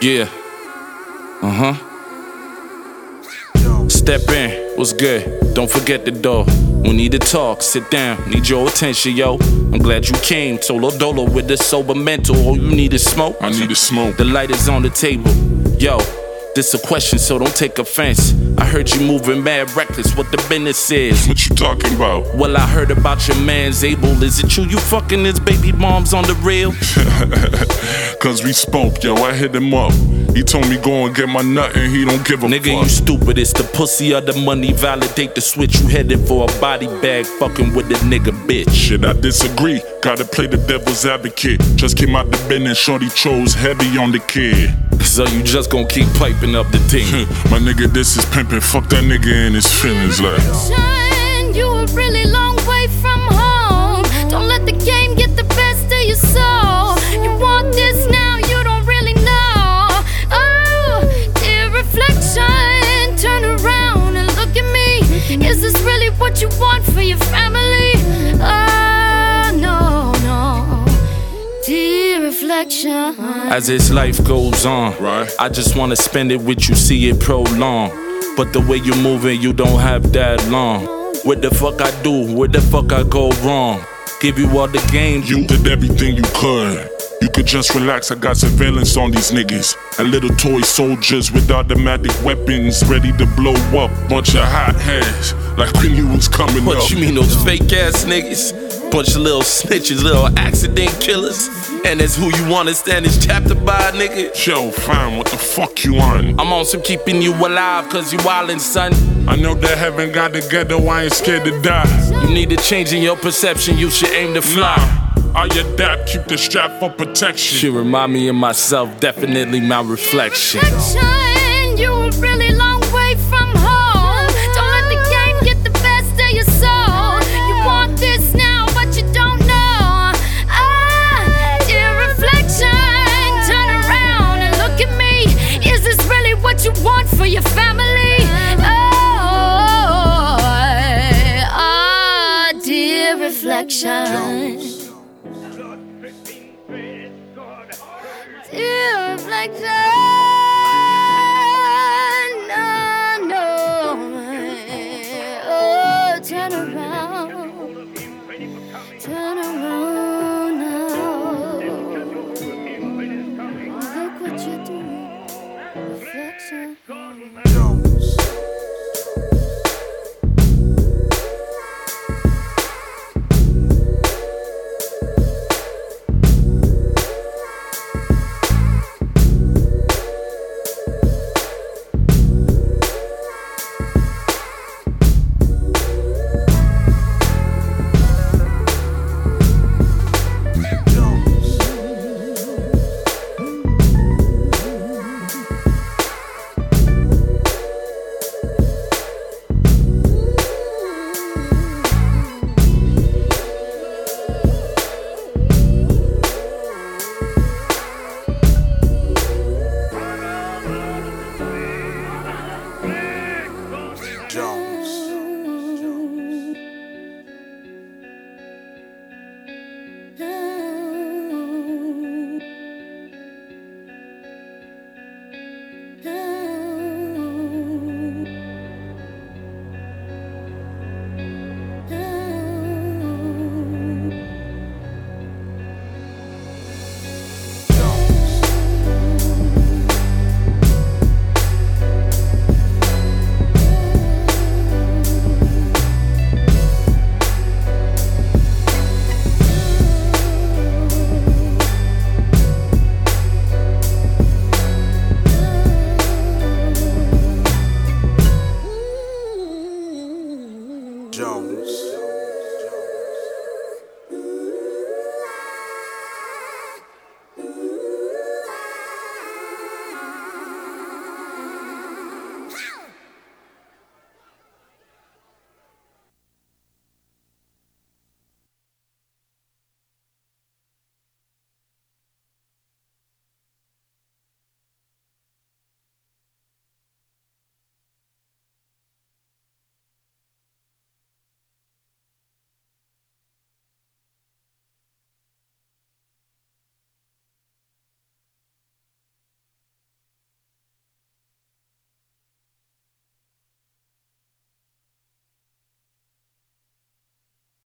Yeah. Uh huh. Step in, what's good? Don't forget the door. We need to talk, sit down, need your attention, yo. I'm glad you came. Solo dolo with the sober mental. All you need is smoke. I need to smoke. The light is on the table. Yo, this a question, so don't take offense. I heard you moving mad reckless. What the business is? What you talking about? Well, I heard about your man's able. Is it true you fucking his baby moms on the real? Cause we spoke, yo. I hit him up. He told me go and get my nut and he don't give a Nigga, fuck. you stupid. It's the pussy or the money. Validate the switch. You headed for a body bag. Fucking with the nigga, bitch. Shit, I disagree. Gotta play the devil's advocate. Just came out the bin and shorty chose heavy on the kid. So you just gonna keep piping up the team. Hmm. My nigga, this is pimpin'. Fuck that nigga and his feelings, like. Shine, you a really long way from home. Don't let the game get the best of your soul. You want this now, you don't really know. Oh, dear reflection, turn around and look at me. Is this really what you want for your family? Reflection. As this life goes on, Right. I just wanna spend it with you, see it prolong. But the way you're moving, you don't have that long. What the fuck I do? What the fuck I go wrong? Give you all the game, You did everything you could. You could just relax, I got surveillance on these niggas. And little toy soldiers with automatic weapons ready to blow up. Bunch of hot heads, like when you was coming What up. you mean those fake ass niggas? Bunch of little snitches, little accident killers. And that's who you wanna stand this chapter by, nigga. Yo, fam, what the fuck you on? I'm on some keeping you alive, cause you wildin', son. I know that heaven got together, I ain't scared to die. You need to change in your perception, you should aim to fly. Nah, I adapt, keep the strap for protection. She remind me of myself, definitely my reflection. Reflection. Dear reflection. Jones.